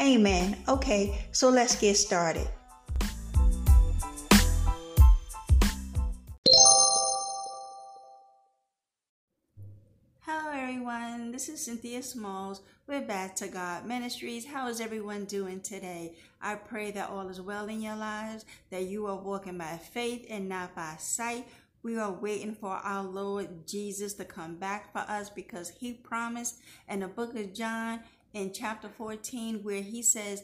Amen. Okay, so let's get started. Hello, everyone. This is Cynthia Smalls with Back to God Ministries. How is everyone doing today? I pray that all is well in your lives, that you are walking by faith and not by sight. We are waiting for our Lord Jesus to come back for us because he promised in the book of John in chapter 14 where he says,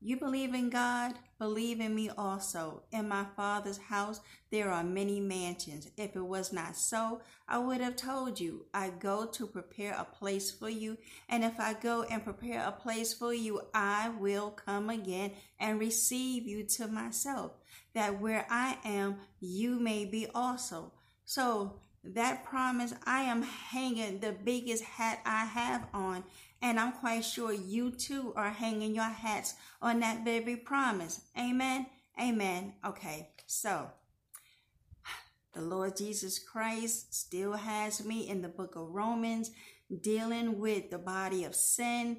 You believe in God, believe in me also. In my Father's house there are many mansions. If it was not so, I would have told you, I go to prepare a place for you. And if I go and prepare a place for you, I will come again and receive you to myself, that where I am, you may be also. So that promise, I am hanging the biggest hat I have on and I'm quite sure you too are hanging your hats on that very promise. Amen. Amen. Okay. So the Lord Jesus Christ still has me in the book of Romans dealing with the body of sin,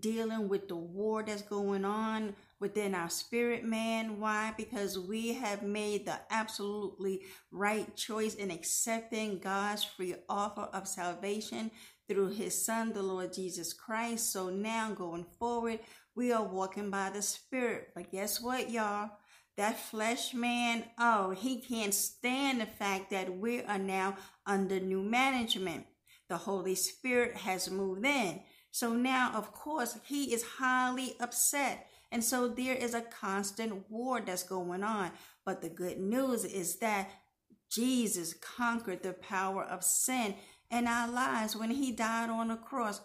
dealing with the war that's going on within our spirit man. Why? Because we have made the absolutely right choice in accepting God's free offer of salvation through his son, the Lord Jesus Christ. So now going forward, we are walking by the Spirit. But guess what, y'all? That flesh man, oh, he can't stand the fact that we are now under new management. The Holy Spirit has moved in. So now, of course, he is highly upset. And so there is a constant war that's going on. But the good news is that Jesus conquered the power of sin in our lives when he died on the cross,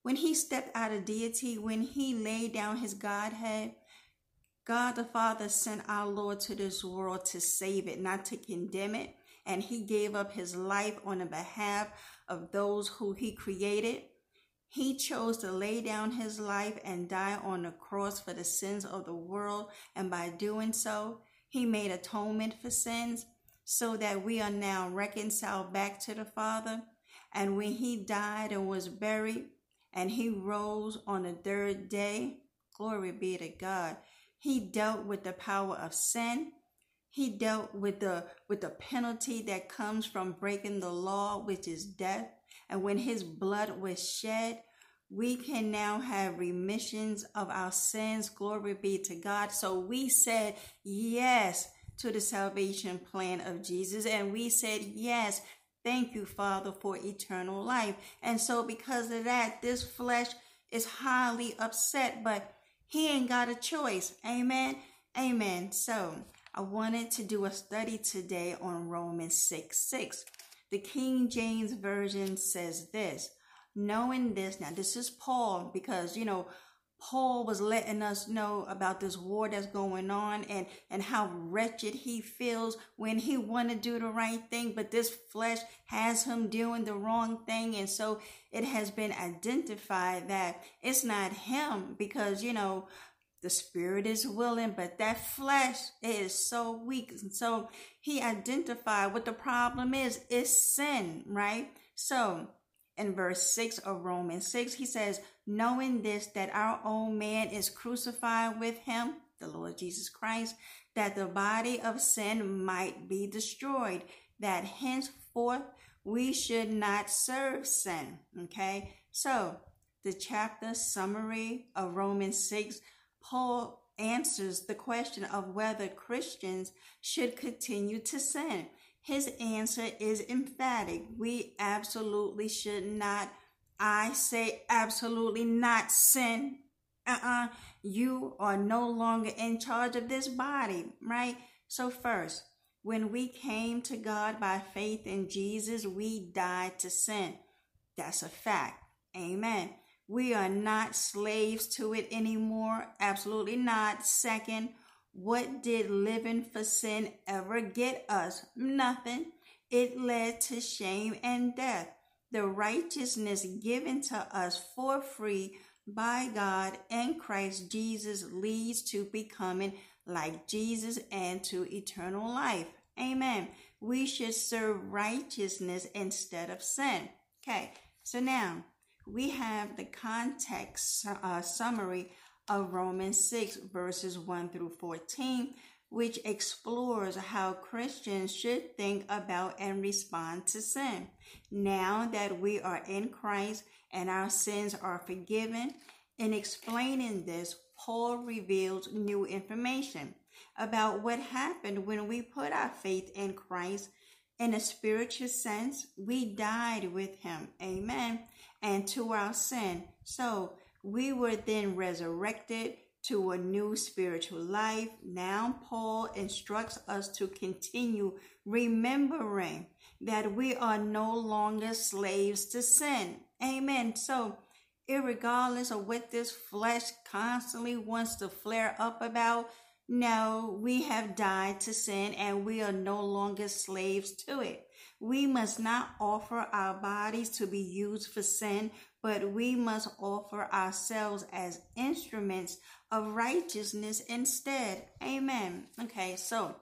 when he stepped out of deity, when he laid down his Godhead. God the Father sent our Lord to this world to save it, not to condemn it. And he gave up his life on the behalf of those who he created. He chose to lay down his life and die on the cross for the sins of the world. And by doing so, he made atonement for sins so that we are now reconciled back to the Father. And when he died and was buried, and he rose on the third day, glory be to God, he dealt with the power of sin. He dealt with the with the penalty that comes from breaking the law, which is death. And when his blood was shed, we can now have remissions of our sins. Glory be to God. So we said yes to the salvation plan of Jesus. And we said, Yes, thank you, Father, for eternal life. And so, because of that, this flesh is highly upset, but he ain't got a choice. Amen. Amen. So, I wanted to do a study today on Romans 6 6. The King James Version says this knowing this, now this is Paul, because you know, Paul was letting us know about this war that's going on and, and how wretched he feels when he want to do the right thing, but this flesh has him doing the wrong thing. And so it has been identified that it's not him because, you know, the spirit is willing, but that flesh is so weak. And so he identified what the problem is, is sin, right? So in verse 6 of Romans 6, he says, Knowing this, that our old man is crucified with him, the Lord Jesus Christ, that the body of sin might be destroyed, that henceforth we should not serve sin. Okay, so the chapter summary of Romans 6, Paul answers the question of whether Christians should continue to sin. His answer is emphatic. We absolutely should not, I say absolutely not sin. Uh uh-uh. uh You are no longer in charge of this body, right? So, first, when we came to God by faith in Jesus, we died to sin. That's a fact. Amen. We are not slaves to it anymore. Absolutely not. Second, what did living for sin ever get us? Nothing. It led to shame and death. The righteousness given to us for free by God and Christ Jesus leads to becoming like Jesus and to eternal life. Amen. We should serve righteousness instead of sin. Okay, so now we have the context uh, summary of Romans 6, verses 1 through 14, which explores how Christians should think about and respond to sin. Now that we are in Christ and our sins are forgiven, in explaining this, Paul reveals new information about what happened when we put our faith in Christ. In a spiritual sense, we died with him. Amen. And to our sin. So we were then resurrected to a new spiritual life. Now, Paul instructs us to continue remembering that we are no longer slaves to sin. Amen. So, regardless of what this flesh constantly wants to flare up about, no, we have died to sin and we are no longer slaves to it. We must not offer our bodies to be used for sin, but we must offer ourselves as instruments of righteousness instead. Amen. Okay, so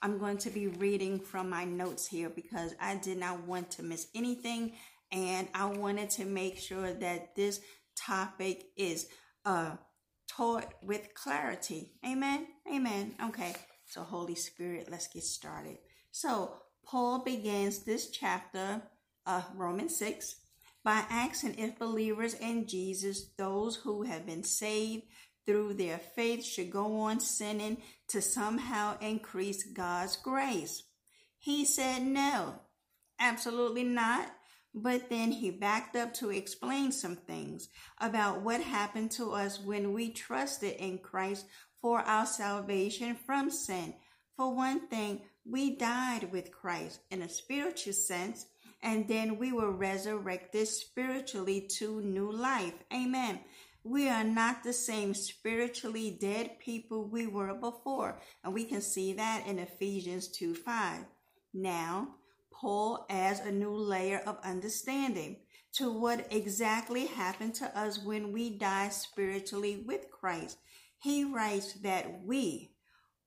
I'm going to be reading from my notes here because I did not want to miss anything and I wanted to make sure that this topic is uh taught with clarity. Amen. Amen. Okay. So Holy Spirit, let's get started. So Paul begins this chapter, uh, Romans 6, by asking if believers in Jesus, those who have been saved through their faith, should go on sinning to somehow increase God's grace. He said no, absolutely not. But then he backed up to explain some things about what happened to us when we trusted in Christ for our salvation from sin. For one thing, we died with Christ in a spiritual sense, and then we were resurrected spiritually to new life. Amen. We are not the same spiritually dead people we were before, and we can see that in Ephesians 2 5. Now, Paul adds a new layer of understanding to what exactly happened to us when we died spiritually with Christ. He writes that we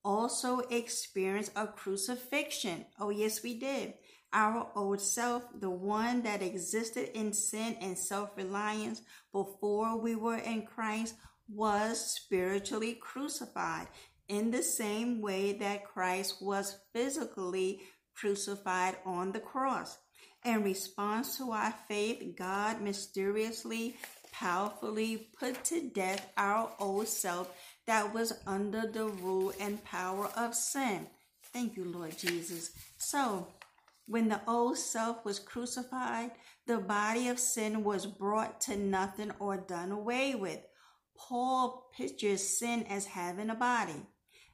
also experienced a crucifixion. Oh, yes, we did. Our old self, the one that existed in sin and self reliance before we were in Christ, was spiritually crucified in the same way that Christ was physically crucified on the cross. In response to our faith, God mysteriously, powerfully put to death our old self that was under the rule and power of sin. Thank you, Lord Jesus. So, when the old self was crucified, the body of sin was brought to nothing or done away with. Paul pictures sin as having a body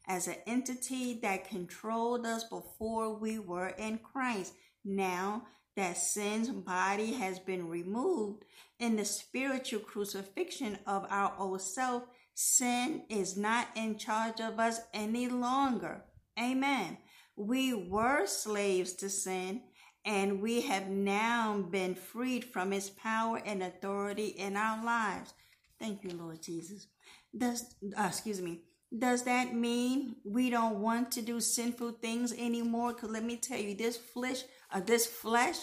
as an entity that controlled us before we were in Christ. Now that sin's body has been removed in the spiritual crucifixion of our old self, sin is not in charge of us any longer. Amen. We were slaves to sin and we have now been freed from its power and authority in our lives. Thank you, Lord Jesus. Does uh, excuse me. Does that mean we don't want to do sinful things anymore? Because let me tell you, this flesh, uh, this flesh,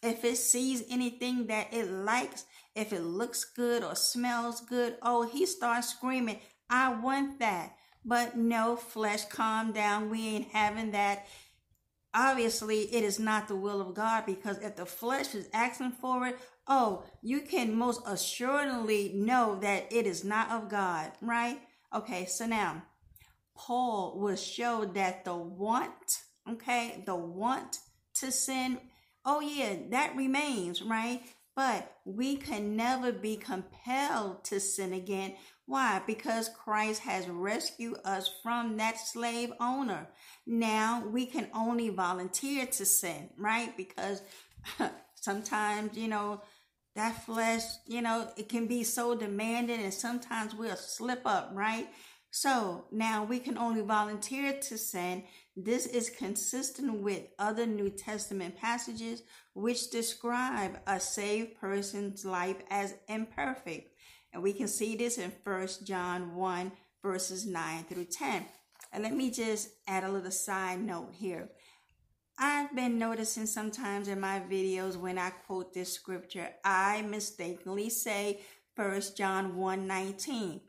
if it sees anything that it likes, if it looks good or smells good, oh, he starts screaming, I want that. But no, flesh, calm down. We ain't having that. Obviously, it is not the will of God because if the flesh is asking for it, oh, you can most assuredly know that it is not of God, right? Okay, so now Paul will show that the want, okay, the want to sin, oh yeah, that remains, right? But we can never be compelled to sin again. Why? Because Christ has rescued us from that slave owner. Now we can only volunteer to sin, right? Because sometimes, you know, that flesh, you know, it can be so demanding and sometimes we'll slip up, right? So now we can only volunteer to sin. This is consistent with other New Testament passages which describe a saved person's life as imperfect. And we can see this in 1 John 1, verses 9 through 10. And let me just add a little side note here. I've been noticing sometimes in my videos when I quote this scripture, I mistakenly say 1 John 1 19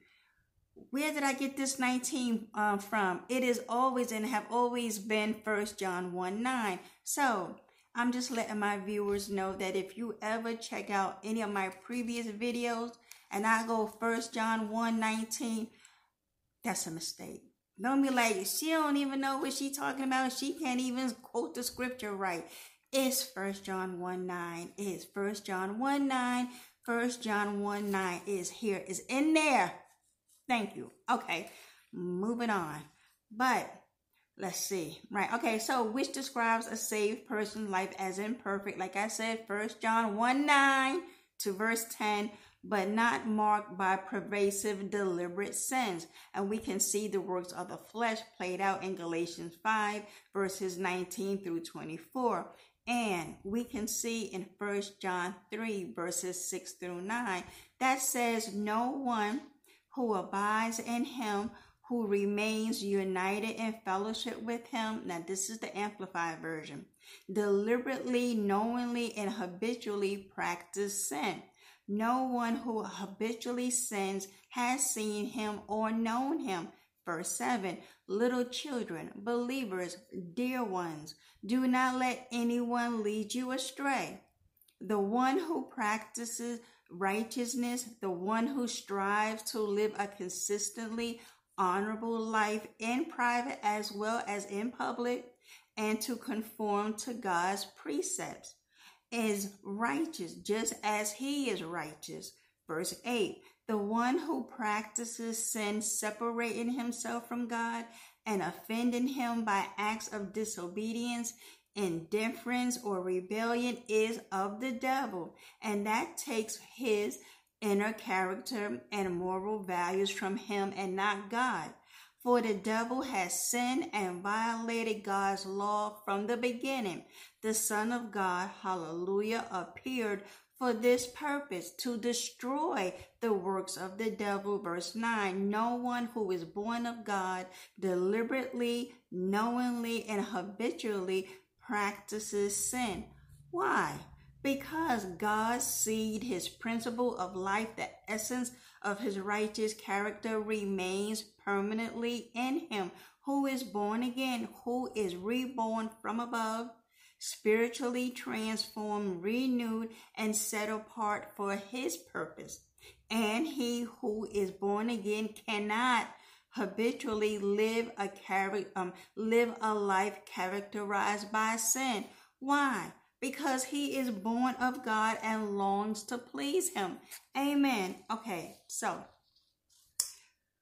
where did I get this 19 uh, from? It is always and have always been First John 1 9. So I'm just letting my viewers know that if you ever check out any of my previous videos and I go First John 1 19, that's a mistake. Don't be like, she don't even know what she talking about. She can't even quote the scripture right. It's First John 1 9. It's First John 1 9. First John 1 9 is here. Is in there. Thank you. Okay, moving on. But let's see. Right. Okay, so which describes a saved person's life as imperfect. Like I said, First John 1 9 to verse 10 but not marked by pervasive, deliberate sins. And we can see the works of the flesh played out in Galatians 5, verses 19 through 24. And we can see in 1 John 3, verses 6 through 9, that says, No one who abides in him, who remains united in fellowship with him. Now, this is the Amplified Version. Deliberately, knowingly, and habitually practice sin. No one who habitually sins has seen him or known him. Verse 7 Little children, believers, dear ones, do not let anyone lead you astray. The one who practices righteousness, the one who strives to live a consistently honorable life in private as well as in public, and to conform to God's precepts, is righteous just as he is righteous. Verse 8 The one who practices sin, separating himself from God and offending him by acts of disobedience, indifference or rebellion is of the devil, and that takes his inner character and moral values from him and not God. For the devil has sinned and violated God's law from the beginning. The Son of God, hallelujah, appeared for this purpose to destroy the works of the devil. Verse 9 No one who is born of God deliberately, knowingly, and habitually practices sin. Why? Because God's seed, his principle of life, the essence of his righteous character remains permanently in him, who is born again, who is reborn from above, spiritually transformed, renewed, and set apart for his purpose. And he who is born again cannot habitually live a char- um, live a life characterized by sin. Why? Because he is born of God and longs to please him. Amen. Okay, so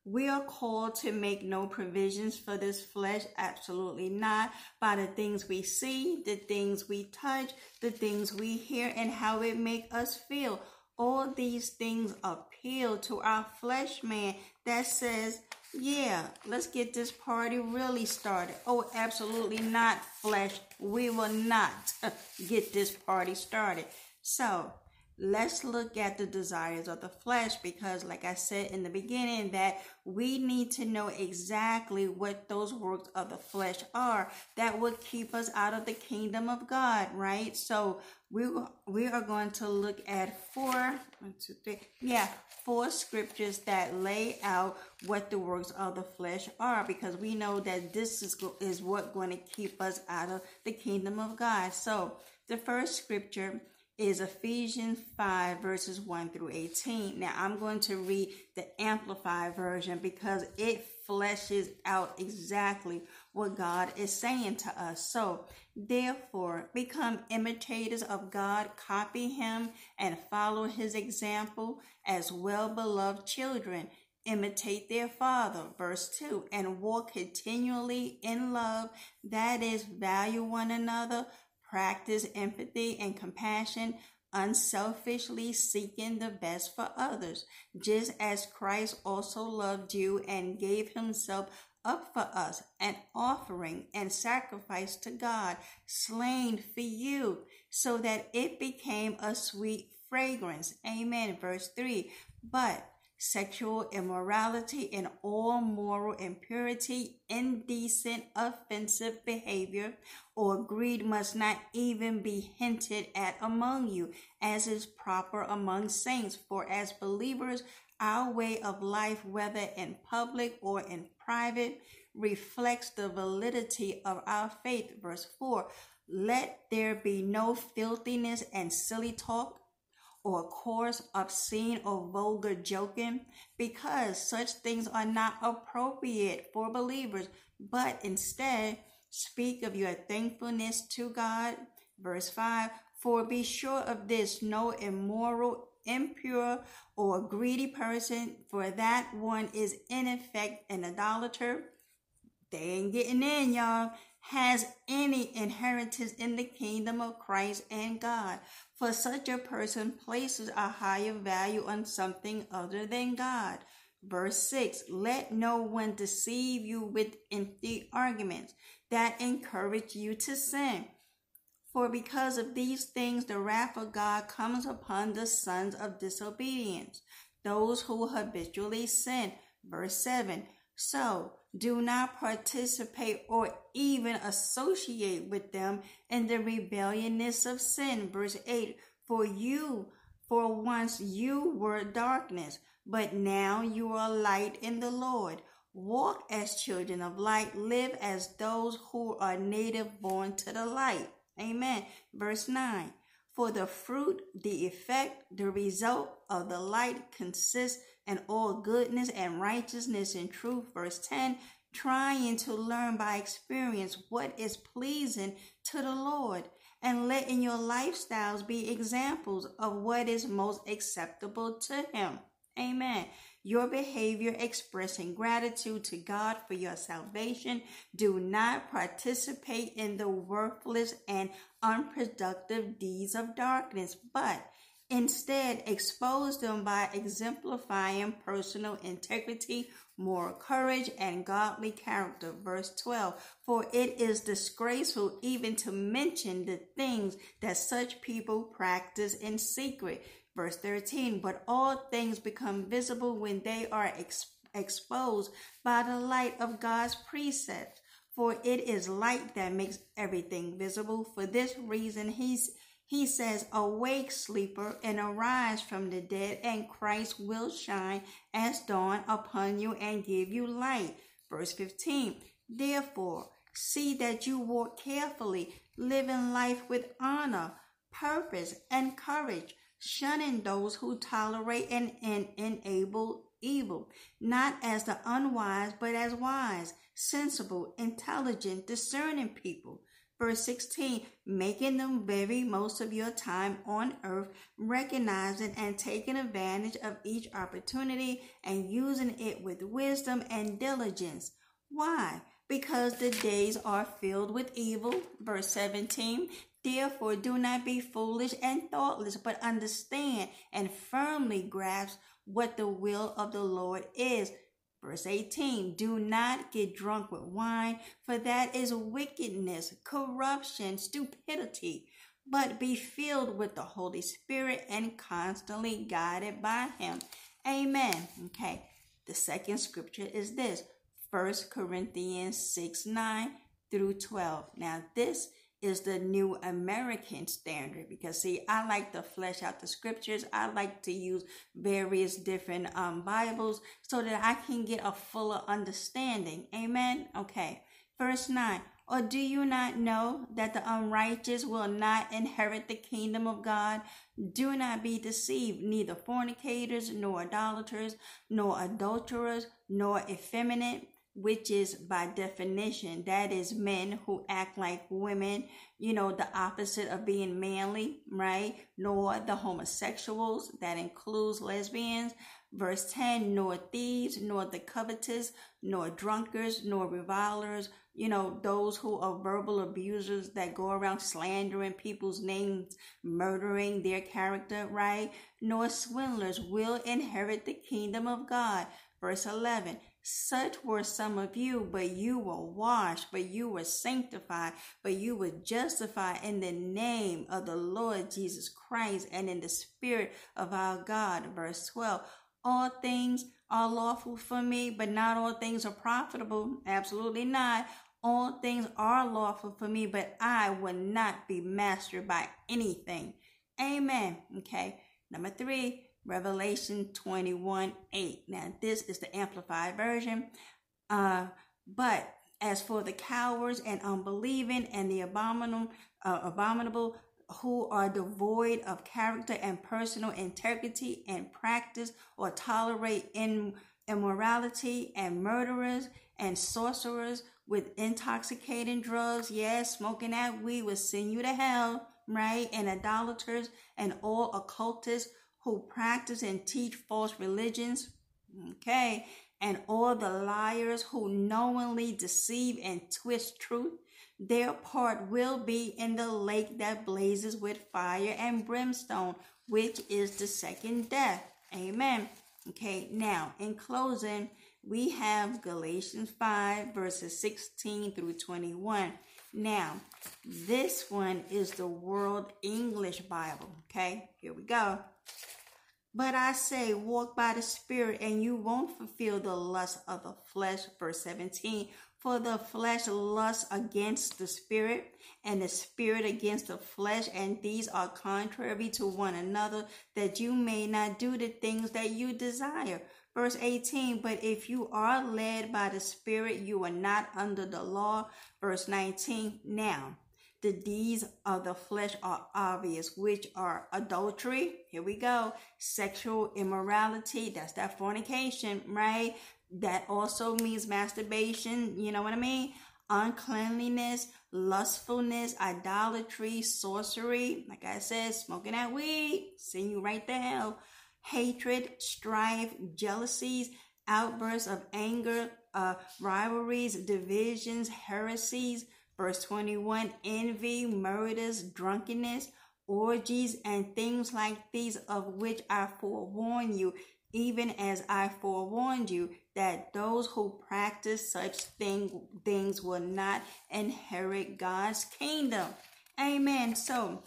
we are called to make no provisions for this flesh. Absolutely not. By the things we see, the things we touch, the things we hear, and how it make us feel. All these things appeal to our flesh man that says, yeah, let's get this party really started. Oh, absolutely not, flesh. We will not get this party started. So, let's look at the desires of the flesh because like i said in the beginning that we need to know exactly what those works of the flesh are that would keep us out of the kingdom of god right? So we we are going to look at four one two three yeah four scriptures that lay out what the works of the flesh are because we know that this is is what going to keep us out of the kingdom of god. So the first scripture is Ephesians 5, verses 1 through 18. Now, I'm going to read the Amplified version because it fleshes out exactly what God is saying to us. So, therefore, become imitators of God, copy Him, and follow His example as well beloved children. Imitate their father, verse 2, and walk continually in love, that is, value one another Practice empathy and compassion, unselfishly seeking the best for others, just as Christ also loved you and gave himself up for us, an offering and sacrifice to God, slain for you, so that it became a sweet fragrance. Amen. Verse 3. But sexual immorality, and all moral impurity, indecent, offensive behavior, or greed must not even be hinted at among you, as is proper among saints. For as believers, our way of life, whether in public or in private, reflects the validity of our faith. Verse 4 Let there be no filthiness and silly talk or coarse, obscene, or vulgar joking, because such things are not appropriate for believers, but instead speak of your thankfulness to God. Verse 5 For be sure of this no immoral, impure, or greedy person, for that one is in effect an idolater. They ain't getting in, y'all has any inheritance in the kingdom of Christ and God. For such a person places a higher value on something other than God. Verse 6 Let no one deceive you with empty arguments that encourage you to sin. For because of these things, the wrath of God comes upon the sons of disobedience, those who habitually sin. Verse 7 So, do not participate or even associate with them in the rebelliousness of sin. Verse 8 For you, for once you were darkness, but now you are light in the Lord. Walk as children of light, live as those who are native born to the light. Amen. Verse 9 For the fruit, the effect, the result of the light consists in all goodness and righteousness and truth. Verse 10 trying to learn by experience what is pleasing to the Lord and letting your lifestyles be examples of what is most acceptable to Him. Amen. Your behavior expressing gratitude to God for your salvation. Do not participate in the worthless and unproductive deeds of darkness, but Instead, expose them by exemplifying personal integrity, moral courage, and godly character. Verse 12 For it is disgraceful even to mention the things that such people practice in secret. Verse 13 But all things become visible when they are ex- exposed by the light of God's precept. For it is light that makes everything visible. For this reason, he's he says, Awake, sleeper, and arise from the dead, and Christ will shine as dawn upon you and give you light. Verse 15. Therefore, see that you walk carefully, living life with honor, purpose, and courage, shunning those who tolerate and, and enable evil, not as the unwise, but as wise, sensible, intelligent, discerning people Verse 16, making the very most of your time on earth, recognizing and taking advantage of each opportunity and using it with wisdom and diligence. Why? Because the days are filled with evil. Verse 17, therefore do not be foolish and thoughtless, but understand and firmly grasp what the will of the Lord is Verse 18 Do not get drunk with wine, for that is wickedness, corruption, stupidity, but be filled with the Holy Spirit and constantly guided by Him. Amen. Okay, the second scripture is this First Corinthians 6 9 through 12. Now, this is the new American standard because see, I like to flesh out the scriptures. I like to use various different um, Bibles so that I can get a fuller understanding. Amen. Okay. Verse 9. Or do you not know that the unrighteous will not inherit the kingdom of God? Do not be deceived, neither fornicators, nor idolaters, nor adulterers, nor effeminate, which is by definition, that is men who act like women, you know, the opposite of being manly, right? Nor the homosexuals, that includes lesbians, Verse 10 Nor thieves, nor the covetous, nor drunkards, nor revilers, you know, those who are verbal abusers that go around slandering people's names, murdering their character, right? Nor swindlers will inherit the kingdom of God. Verse 11 such were some of you, but you were washed, but you were sanctified, but you were justified in the name of the Lord Jesus Christ and in the Spirit of our God. Verse 12 all things are lawful for me, but not all things are profitable. Absolutely not. All things are lawful for me, but I will not be mastered by anything. Amen. Okay. Number three, Revelation 21 8. Now, this is the amplified version. Uh, but as for the cowards and unbelieving and the abominable, uh, abominable who are devoid of character and personal integrity and practice or tolerate in, immorality and murderers and sorcerers with intoxicating drugs. Yes, smoking that weed will send you to hell, right? And idolaters and all occultists who practice and teach false religions. Okay. And all the liars who knowingly deceive and twist truth their part will be in the lake that blazes with fire and brimstone, which is the second death. Amen. Okay, now in closing, we have Galatians 5, verses 16 through 21. Now, this one is the World English Bible. Okay, here we go. But I say, walk by the Spirit, and you won't fulfill the lust of the flesh. Verse 17 for the flesh lusts against the spirit, and the spirit against the flesh, and these are contrary to one another, that you may not do the things that you desire. Verse 18, but if you are led by the Spirit, you are not under the law. Verse 19, now the deeds of the flesh are obvious, which are adultery. Here we go. Sexual immorality. That's that fornication, right? that also means masturbation, you know what I mean? Uncleanliness, lustfulness, idolatry, sorcery, like I said, smoking that weed, send you right to hell. Hatred, strife, jealousies, outbursts of anger, uh, rivalries, divisions, heresies. Verse 21 envy, murders, drunkenness, orgies, and things like these, of which I forewarn you, even as I forewarned you, that those who practice such thing, things will not inherit God's kingdom. Amen. So,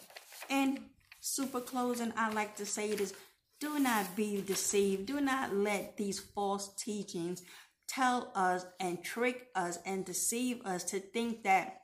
in super closing, I like to say this do not be deceived. Do not let these false teachings tell us and trick us and deceive us to think that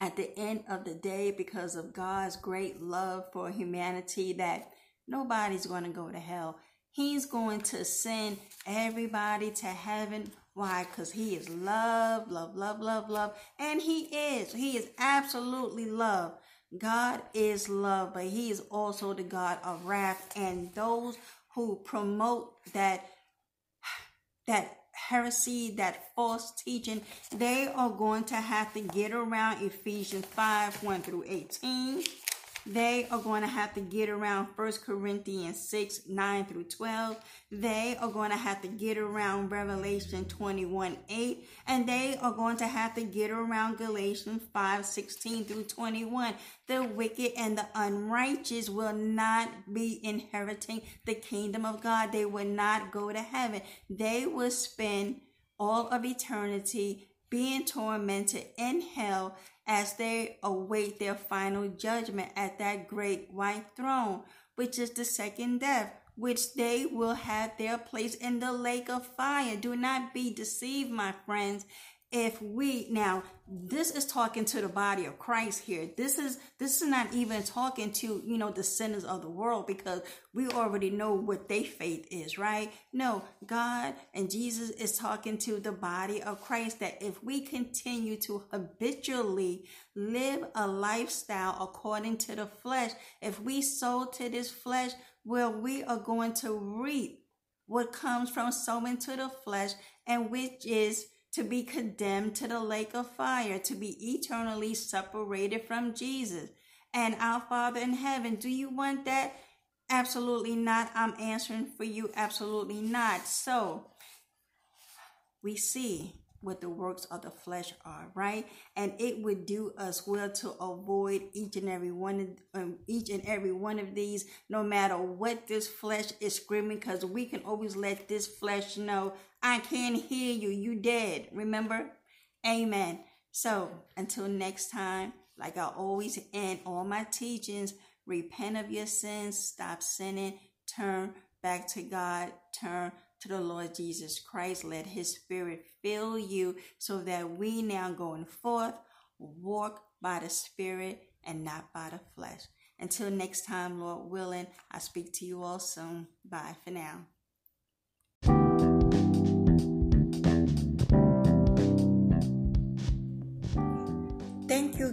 at the end of the day, because of God's great love for humanity, that nobody's going to go to hell. He's going to send everybody to heaven. Why? Because he is love, love, love, love, love. And he is. He is absolutely love. God is love, but he is also the God of wrath. And those who promote that that heresy, that false teaching, they are going to have to get around Ephesians 5 1 through 18 they are going to have to get around 1 Corinthians 6 9 through 12. They are going to have to get around Revelation 21 8. And they are going to have to get around Galatians 5 16 through 21. The wicked and the unrighteous will not be inheriting the kingdom of God. They will not go to heaven. They will spend all of eternity being tormented in hell as they await their final judgment at that great white throne, which is the second death, which they will have their place in the lake of fire. Do not be deceived, my friends. If we now this is talking to the body of Christ here. This is this is not even talking to, you know, the sinners of the world because we already know what their faith is, right? No, God and Jesus is talking to the body of Christ that if we continue to habitually live a lifestyle according to the flesh, if we sow to this flesh, well, we are going to reap what comes from sowing to the flesh and which is to be condemned to the lake of fire, to be eternally separated from Jesus. And our Father in heaven, do you want that? Absolutely not. I'm answering for you. Absolutely not. So we see what the works of the flesh are, right? And it would do us well to avoid each and every one of um, each and every one of these, no matter what this flesh is screaming, because we can always let this flesh know, I can't hear you, you dead. Remember? Amen. So until next time, like I always end all my teachings, repent of your sins, stop sinning, turn back to God, turn to the Lord Jesus Christ. Let his spirit fill you so that we now going forth walk by the spirit and not by the flesh. Until next time, Lord willing, I speak to you all soon. Bye for now.